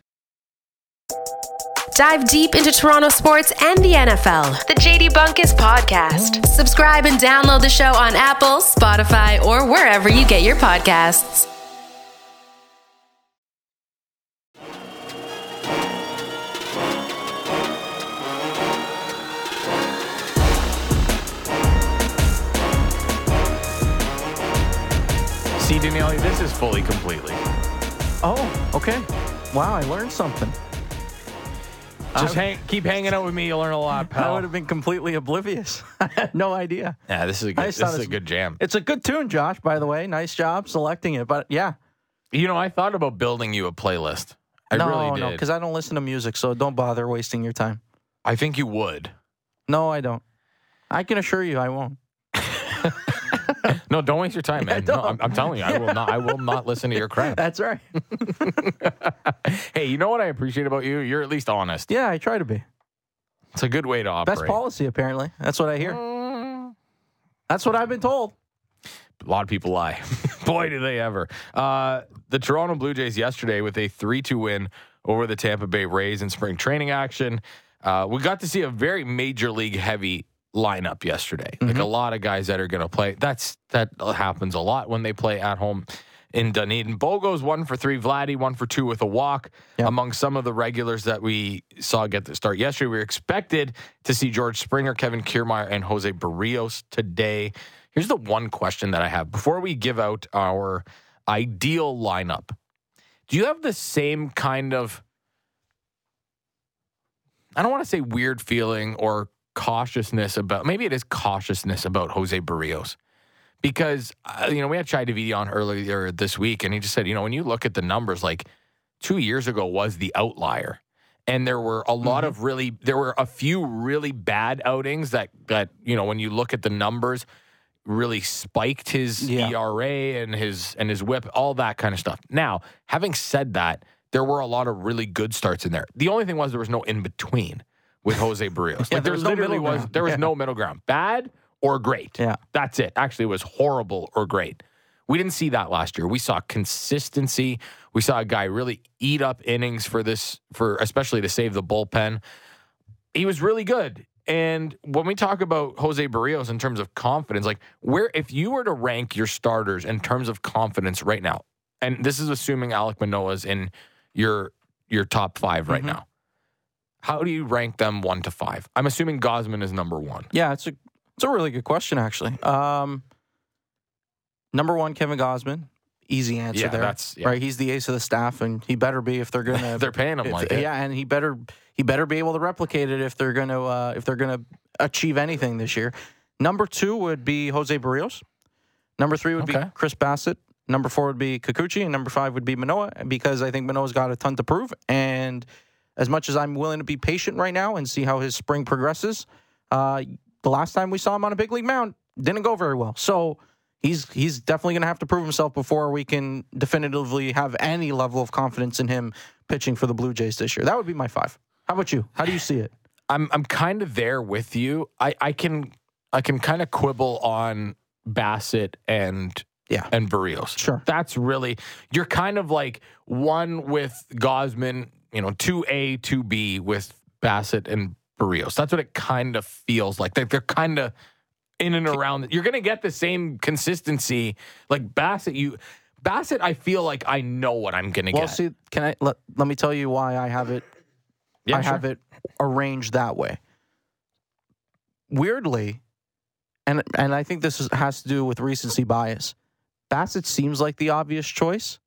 Dive deep into Toronto sports and the NFL. The JD Bunkis Podcast. Subscribe and download the show on Apple, Spotify, or wherever you get your podcasts. This is fully completely. Oh, okay. Wow, I learned something. Just hang, keep hanging out with me. You'll learn a lot, I pal. would have been completely oblivious. I had no idea. Yeah, this is a I good, just this thought is a it's- good jam. It's a good tune, Josh, by the way. Nice job selecting it. But yeah. You know, I thought about building you a playlist. I no, really did. no, because I don't listen to music, so don't bother wasting your time. I think you would. No, I don't. I can assure you I won't. no, don't waste your time, man. No, I'm, I'm telling you, I will not. I will not listen to your crap. That's right. hey, you know what I appreciate about you? You're at least honest. Yeah, I try to be. It's a good way to operate. Best policy, apparently. That's what I hear. Mm. That's what I've been told. A lot of people lie. Boy, do they ever. Uh, the Toronto Blue Jays yesterday with a 3 2 win over the Tampa Bay Rays in spring training action. Uh, we got to see a very major league heavy lineup yesterday. Like mm-hmm. a lot of guys that are going to play. That's That happens a lot when they play at home in Dunedin. Bogo's one for three. Vladdy one for two with a walk. Yep. Among some of the regulars that we saw get the start yesterday, we were expected to see George Springer, Kevin Kiermaier, and Jose Berríos today. Here's the one question that I have before we give out our ideal lineup. Do you have the same kind of I don't want to say weird feeling or cautiousness about maybe it is cautiousness about Jose Berríos because uh, you know we had Shi Davidi on earlier this week and he just said you know when you look at the numbers like two years ago was the outlier and there were a lot of really there were a few really bad outings that that you know when you look at the numbers really spiked his Yeah. ERA and his and his whip all that kind of stuff. Now, having said that, there were a lot of really good starts in there. The only thing was there was no in between with Jose Berríos. Yeah, like there was no literally middle was ground. there was Yeah. no middle ground. Bad or great. Yeah. That's it. Actually, it was horrible or great. We didn't see that last year. We saw consistency. We saw a guy really eat up innings for this, for especially to save the bullpen. He was really good. And when we talk about Jose Berríos in terms of confidence, like where if you were to rank your starters in terms of confidence right now, and this is assuming Alek Manoah's in your your top five right Mhm. now, how do you rank them one to five? I'm assuming Gausman is number one. Yeah, it's a it's a really good question actually. Um, number one, Kevin Gausman. Easy answer Yeah, there. that's- yeah. right. He's the ace of the staff, and he better be if they're gonna. They're paying him if- like it. yeah, and he better he better be able to replicate it if they're gonna uh, if they're gonna achieve anything this year. Number two would be Jose Berríos. Number three would Okay. be Chris Bassitt. Number four would be Kikuchi, and number five would be Manoah because I think Manoah's got a ton to prove. And as much as I'm willing to be patient right now and see how his spring progresses, uh, the last time we saw him on a big league mound didn't go very well. So he's he's definitely going to have to prove himself before we can definitively have any level of confidence in him pitching for the Blue Jays this year. That would be my five. How about you? How do you see it? I'm I'm kind of there with you. I I can I can kind of quibble on Bassitt and Yeah. and Berríos. Sure. That's really you're kind of like one with Gausman, you know, two A, two B with Bassitt and Berríos. That's what it kind of feels like. They're, they're kind of in and around. You're gonna get the same consistency. Like Bassitt, you Bassitt, I feel like I know what I'm gonna Well, get. see, can I let, let me tell you why I have it Yeah, I sure. have it arranged that way. Weirdly, and and I think this is, has to do with recency bias. Bassitt seems like the obvious choice,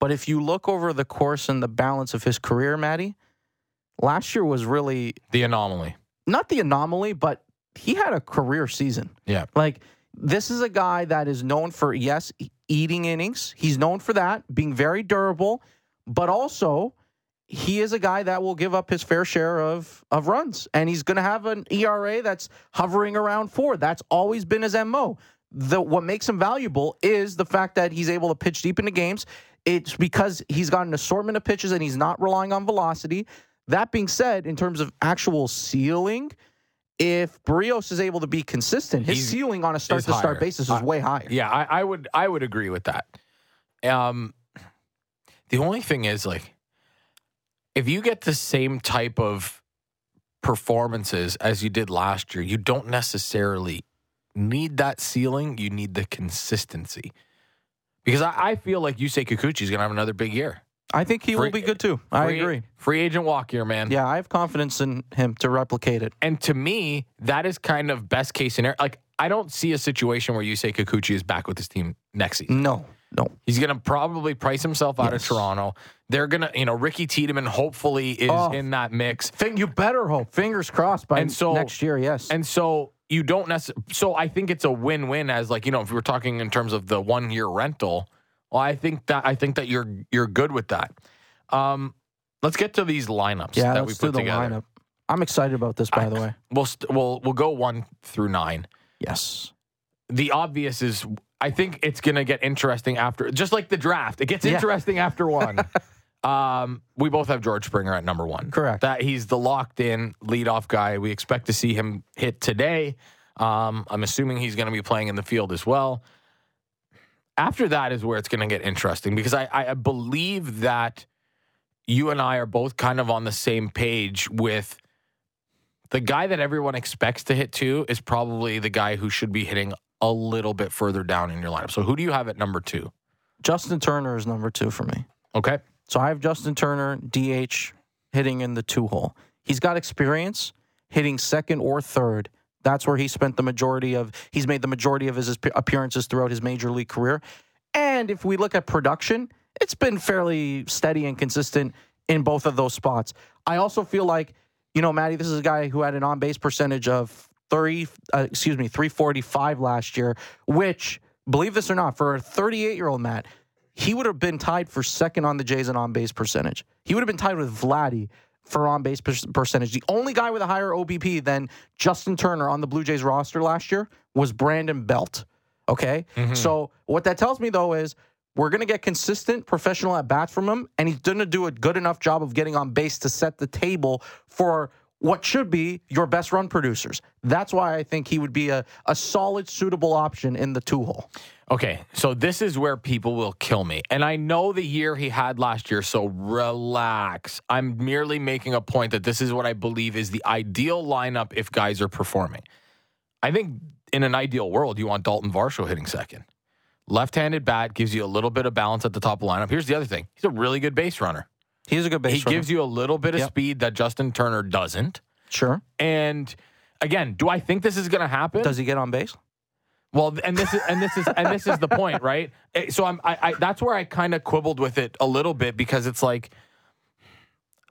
but if you look over the course and the balance of his career, Maddie, last year was really the anomaly. not the anomaly, but he had a career season. Yeah. Like this is a guy that is known for yes, eating innings. He's known for that, being very durable, but also he is a guy that will give up his fair share of of runs and he's going to have an ERA that's hovering around 4. That's always been his MO. The what makes him valuable is the fact that he's able to pitch deep into games. It's because he's got an assortment of pitches and he's not relying on velocity. That being said, in terms of actual ceiling, if Berríos is able to be consistent, his He's- ceiling on a start to start basis is Uh, way higher. Yeah, I, I would I would agree with that. Um, the only thing is like, if you get the same type of performances as you did last year, you don't necessarily need that ceiling. You need the consistency. Because I, I feel like you say Kikuchi is gonna have another big year. I think he will be good too. I Free- agree. Free agent walk here, man. Yeah, I have confidence in him to replicate it. And to me, that is kind of best case scenario. Like, I don't see a situation where you say Kikuchi is back with his team next season. No, no. He's going to probably price himself out of Toronto. They're going to, you know, Ricky Tiedemann hopefully is Oh. in that mix. Fin- you better hope. Fingers crossed by And so- next year. Yes. And so you don't necessarily, so I think it's a win win as like, you know, if we were talking in terms of the one year rental, well, I think that, I think that you're, you're good with that. Um, let's get to these lineups yeah, that we put the together. lineup. I'm excited about this, by I- the way. We'll, st- we'll, we'll go one through nine. Yes. the obvious is I think it's going to get interesting after, just like the draft. It gets Yeah. interesting after one. um, we both have George Springer at number one. Correct. That he's the locked in leadoff guy. We expect to see him hit today. Um, I'm assuming he's going to be playing in the field as well. After that is where it's going to get interesting because I, I believe that you and I are both kind of on the same page with the guy that everyone expects to hit two is probably the guy who should be hitting a little bit further down in your lineup. So who do you have at number two? Justin Turner is number two for me. Okay. So I have Justin Turner, DH, hitting in the two hole. He's got experience hitting second or third. That's where he spent the majority of, he's made the majority of his appearances throughout his major league career. And if we look at production, it's been fairly steady and consistent in both of those spots. I also feel like, you know, Maddie, this is a guy who had an on base percentage of 30, uh, excuse me, 345 last year, which, believe this or not, for a 38 year old Matt, he would have been tied for second on the Jays in on base percentage. He would have been tied with Vladdy for on base per- percentage. The only guy with a higher OBP than Justin Turner on the Blue Jays roster last year was Brandon Belt. Okay. Mm-hmm. So what that tells me though is we're going to get consistent professional at bats from him, and he's going to do a good enough job of getting on base to set the table for what should be your best run producers. That's why I think he would be a, a solid, suitable option in the two hole. Okay, so this is where people will kill me. And I know the year he had last year, so relax. I'm merely making a point that this is what I believe is the ideal lineup if guys are performing. I think in an ideal world, you want Dalton Varsho hitting second. Left-handed bat gives you a little bit of balance at the top of the lineup. Here's the other thing: he's a really good base runner. He's a good base he runner. gives you a little bit of Yep. speed that Justin Turner doesn't. sure. And again, do I think this is going to happen? Does he get on base? Well, and this is and this is and this is the point, right? Eh, So I'm I, I that's where I kind of quibbled with it a little bit because it's like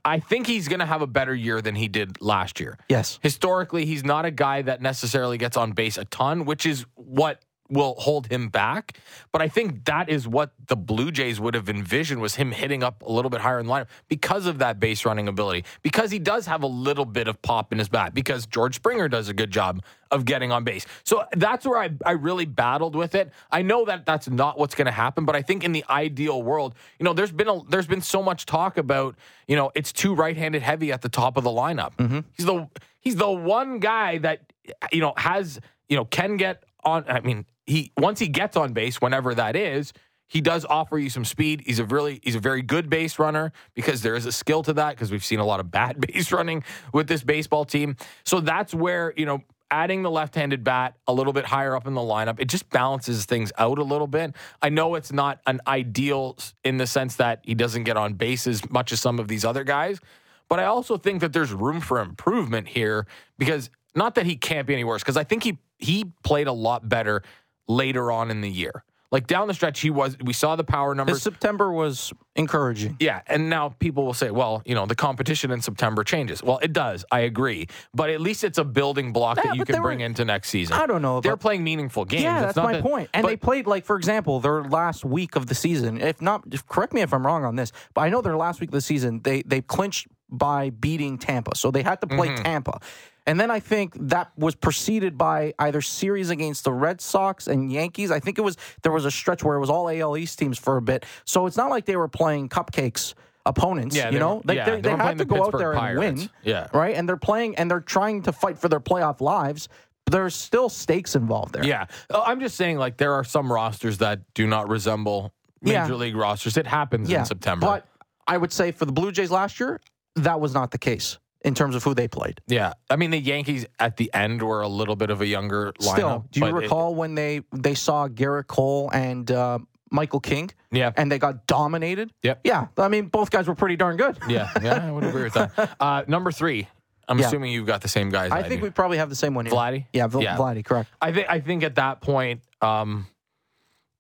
I think he's going to have a better year than he did last year. Yes. Historically, he's not a guy that necessarily gets on base a ton, which is what will hold him back. But I think that is what the Blue Jays would have envisioned was him hitting up a little bit higher in the lineup because of that base running ability. Because he does have a little bit of pop in his bat. Because George Springer does a good job of getting on base. So that's where I, I really battled with it. I know that that's not what's going to happen, but I think in the ideal world, you know, there's been a, there's been so much talk about, you know, it's too right-handed heavy at the top of the lineup. Mm-hmm. He's the he's the one guy that you know has you know can get on. I mean, he once he gets on base, whenever that is, he does offer you some speed. He's a really he's a very good base runner because there is a skill to that because we've seen a lot of bad base running with this baseball team. So that's where you know adding the left-handed bat a little bit higher up in the lineup, it just balances things out a little bit. I know it's not an ideal in the sense that he doesn't get on base as much as some of these other guys, but I also think that there's room for improvement here because not that he can't be any worse because I think he he played a lot better later on in the year. Like down the stretch, he was. We saw the power His numbers. September was encouraging. Yeah, and now people will say, well, you know, the competition in September changes. Well, it does. I agree, but at least it's a building block Yeah, that you can bring were- into next season. I don't know They're playing meaningful games. Yeah, It's that's not my that- point. And but- they played like, for example, their last week of the season. If not, if, correct me if I'm wrong on this, but I know their last week of the season they they clinched by beating Tampa, so they had to play Mm-hmm. Tampa. And then I think that was preceded by either series against the Red Sox and Yankees. I think it was there was a stretch where it was all AL East teams for a bit. So it's not like they were playing cupcakes opponents. Yeah, you know, were- they, yeah, they, they they had to the go out Pittsburgh there and Pirates. win. Yeah. right. And they're playing and they're trying to fight for their playoff lives. But there's still stakes involved there. Yeah, Uh, I'm just saying, like there are some rosters that do not resemble major Yeah. league rosters. It happens in September. But I would say for the Blue Jays last year, that was not the case in terms of who they played. yeah, I mean the Yankees at the end were a little bit of a younger lineup. Still, do you but it- recall when they they saw Gerrit Cole and uh, Michael King? Yeah. and they got dominated. Yep. Yeah, I mean both guys were pretty darn good. yeah, yeah, I would agree with that. Uh, number three, I'm Yeah. assuming you've got the same guys. I I think do. we probably have the same one here. Vladdy? Yeah, Vl- Yeah. Vladdy, correct. I think I think at that point, um,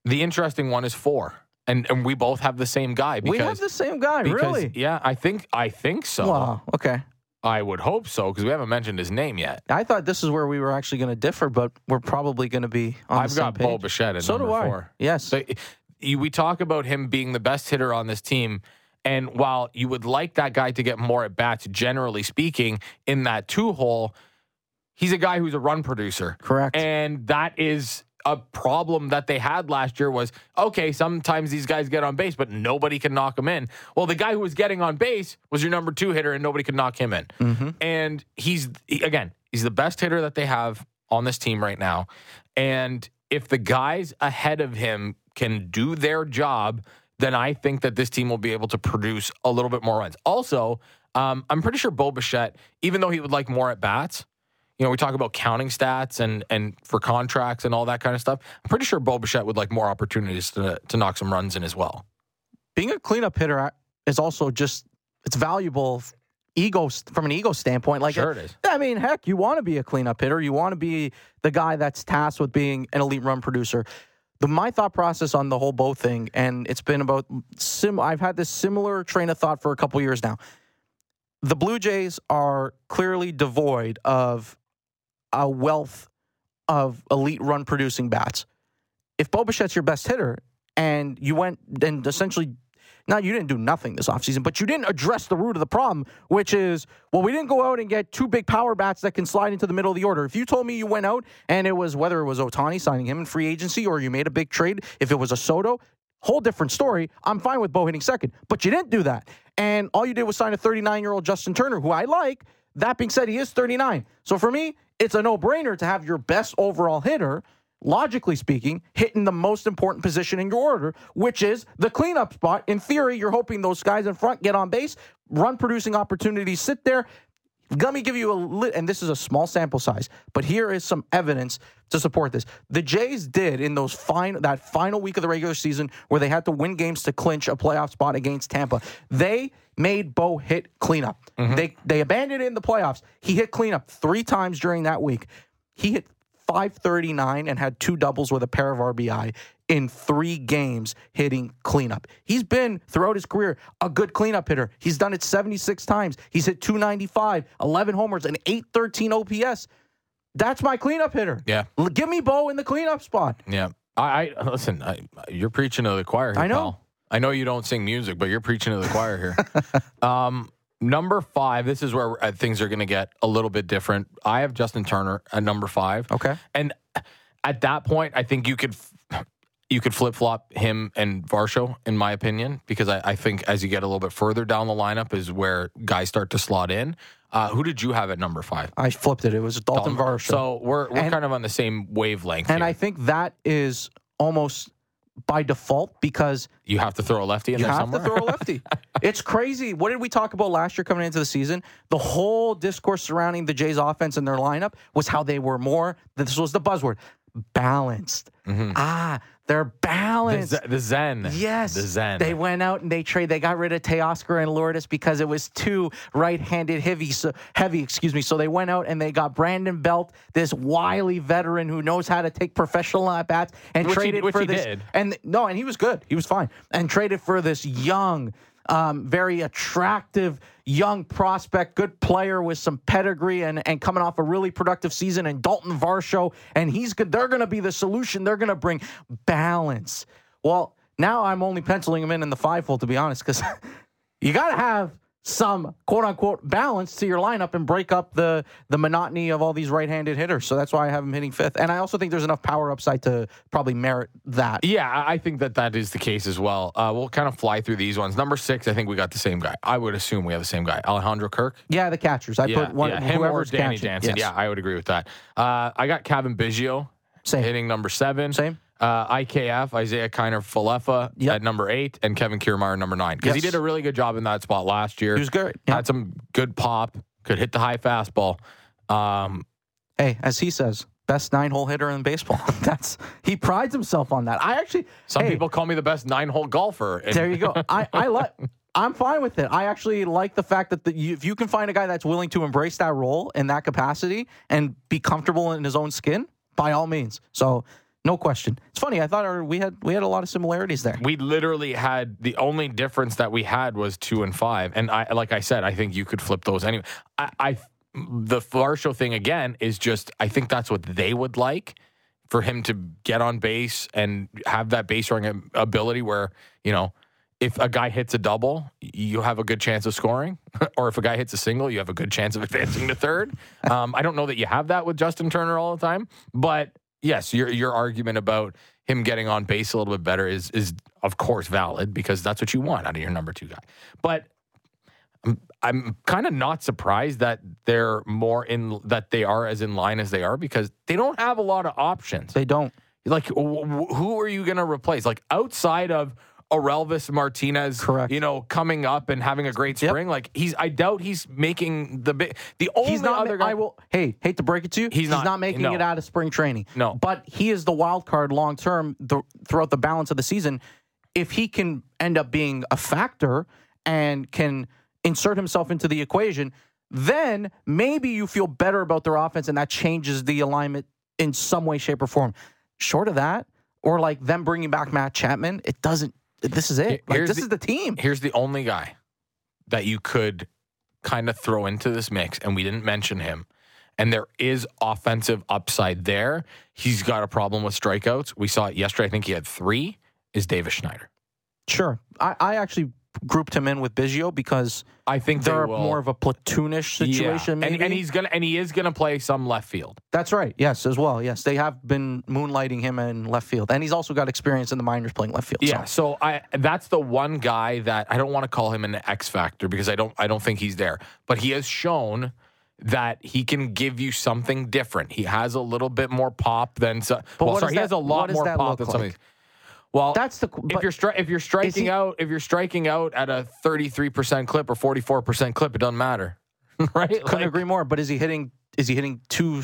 the interesting one is four, and and we both have the same guy. Because, we have the same guy, because really? yeah, I think I think so. Wow. Okay. I would hope so because we haven't mentioned his name yet. I thought this is where we were actually going to differ, but we're probably going to be on I've the same got Bo page. Bichette at So number do I. four. Yes. So you, we talk about him being the best hitter on this team. And while you would like that guy to get more at bats, generally speaking, in that two hole, he's a guy who's a run producer. Correct. And that is a problem that they had last year was okay, sometimes these guys get on base, but nobody can knock them in. Well, the guy who was getting on base was your number two hitter, and nobody could knock him in. Mm-hmm. And he's, he- again, he's the best hitter that they have on this team right now. And if the guys ahead of him can do their job, then I think that this team will be able to produce a little bit more runs. Also, um, I'm pretty sure Bo Bichette, even though he would like more at bats, you know, we talk about counting stats and and for contracts and all that kind of stuff. I'm pretty sure Bo Bichette would like more opportunities to to knock some runs in as well. being a cleanup hitter is also just it's valuable ego from an ego standpoint like Sure it is. i mean heck you want to be a cleanup hitter you want to be the guy that's tasked with being an elite run producer the my thought process on the whole Bo thing and it's been about sim i've had this similar train of thought for a couple years now the blue jays are clearly devoid of a wealth of elite run producing bats if Bo Bichette's your best hitter and you went and essentially now you didn't do nothing this offseason, but you didn't address the root of the problem, which is well, we didn't go out and get two big power bats that can slide into the middle of the order. If you told me you went out and it was whether it was Ohtani signing him in free agency or you made a big trade, if it was a Soto, whole different story. I'm fine with Bo hitting second, but you didn't do that. And all you did was sign a 39 year old Justin Turner, who I like. That being said, he is 39. So for me, it's a no brainer to have your best overall hitter logically speaking, hitting the most important position in your order, which is the cleanup spot. In theory, you're hoping those guys in front get on base, run producing opportunities, sit there. Let me give you a lit, and this is a small sample size, but here is some evidence to support this. The Jays did in those fine that final week of the regular season where they had to win games to clinch a playoff spot against Tampa. They made Bo hit cleanup. Mm-hmm. They they abandoned it in the playoffs. He hit cleanup three times during that week. He hit 539 and had two doubles with a pair of RBI in three games hitting cleanup. He's been throughout his career a good cleanup hitter. He's done it 76 times. He's hit 295, 11 homers, and 813 OPS. That's my cleanup hitter. Yeah. Give me Bo in the cleanup spot. Yeah, I, I listen. I, you're preaching to the choir. Here, I know. pal. I know you don't sing music, but you're preaching to the choir here. um, number five. This is where uh, things are going to get a little bit different. I have Justin Turner at number five. Okay. and at that point, I think you could. You could flip flop him and Varsho, in my opinion, because I, I think as you get a little bit further down the lineup is where guys start to slot in. Uh, who did you have at number five? I flipped it. It was Dalton Varsho. So we're we're And- kind of on the same wavelength. and here. I think that is almost by default because you have to throw a lefty in You there have somewhere. to throw a lefty. it's crazy. What did we talk about last year coming into the season? The whole discourse surrounding the Jays offense and their lineup was how they were more, this was the buzzword, balanced. Ah, they're the, balanced. Z- the Zen. Yes. The Zen. They went out and they trade. They got rid of Teoscar and Lourdes because it was too right-handed heavy. So heavy, excuse me. So they went out and they got Brandon Belt, this wily veteran who knows how to take professional at bats, and Which he- traded which for he this. did. And no, and he was good. He was fine. And traded for this young, um, very attractive young prospect, good player with some pedigree and, and coming off a really productive season. And Dalton Varsho, and he's good. They're going to be the solution. They're going to bring balance. Well, now I'm only penciling him in in the five hole, to be honest, because you got to have some quote unquote balance to your lineup and break up the the monotony of all these right-handed hitters. So that's why I have him hitting fifth. And I also think there's enough power upside to probably merit that. Yeah, I think that that is the case as well. Uh, we'll kind of fly through these ones. Number six, I think we got the same guy. I would assume we have the same guy, Alejandro Kirk. Yeah, the catchers. I yeah, put one yeah, him or whoever's Danny catching. Jansen. Yes. Yeah, I would agree with that. Uh, I got Cavan Biggio Same. hitting number seven. Same. Uh, IKF, Isiah Kiner Falefa Yep. at number eight, and Kevin Kiermaier number nine. Because he did a really good job in that spot last year. He was good. Yeah. Had some good pop, could hit the high fastball. Um, Hey, as he says, best nine hole hitter in baseball. That's he prides himself on that. I actually some hey, people call me the best nine hole golfer. And- There you go. I I like. I'm fine with it. I actually like the fact that the, you, if you can find a guy that's willing to embrace that role in that capacity and be comfortable in his own skin, by all means. So, no question. It's funny. I thought our, we had we had a lot of similarities there. we literally had the only difference that we had was two and five. And I, like I said, I think you could flip those anyway. I, I the Varsho thing again is just, I think that's what they would like for him to get on base and have that base running ability where, you know, if a guy hits a double, you have a good chance of scoring. or if a guy hits a single, you have a good chance of advancing to third. Um, I don't know that you have that with Justin Turner all the time, but yes, your your argument about him getting on base a little bit better is is of course valid because that's what you want out of your number two guy. But I'm, I'm kind of not surprised that they're more in that they are as in line as they are because they don't have a lot of options. They don't. Like, w- w- who are you going to replace? Like outside of Orelvis Martinez, Correct. You know, coming up and having a great Yep. spring. Like he's, I doubt he's making the big. The only He's not. other guy. I will. Hey, hate to break it to you. He's not- making no. it out of spring training. No. but he is the wild card long term th- throughout the balance of the season. If he can end up being a factor and can insert himself into the equation, then maybe you feel better about their offense, and that changes the alignment in some way, shape, or form. Short of that, or like them bringing back Matt Chapman, it doesn't. This is it. Like this the- is the team. Here's the only guy that you could kind of throw into this mix, and we didn't mention him. And there is offensive upside there. He's got a problem with strikeouts. We saw it yesterday. I think he had three. Is Davis Schneider? Sure, I, I actually grouped him in with Biggio because I think they they're will- more of a platoonish Yeah. situation. And, Maybe. and he's gonna and he is gonna play some left field. That's right. Yes, as well. Yes, they have been moonlighting him in left field, and he's also got experience in the minors playing left field. Yeah, So. so I that's the one guy that I don't want to call him an X factor because I don't I don't think he's there. But he has shown that he can give you something different. He has a little bit more pop than so, But well, sorry, does he has a lot more pop than some of these. Well, That's the- if you're stri- if you're striking he- out if you're striking out at a 33% clip or 44% clip, it doesn't matter. right? Couldn't Like- agree more. But is he hitting? Is he hitting two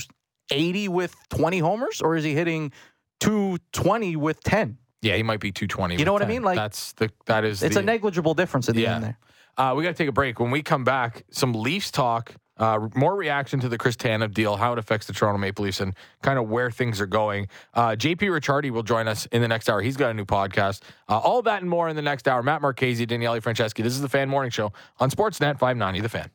eighty with twenty homers, or is he hitting two twenty with ten? Yeah, he might be 220. You know what I mean? Like- that's the that is It's the, a negligible difference at the Yeah. end there. Uh, we got to take a break. When we come back, some Leafs talk, uh, more reaction to the Chris Tanev deal, how it affects the Toronto Maple Leafs, and kind of where things are going. Uh, JP Ricciardi will join us in the next hour. He's got a new podcast. Uh, all that and more in the next hour. Matt Marchese, Daniele Franceschi. This is the Fan Morning Show on Sportsnet 590, The Fan.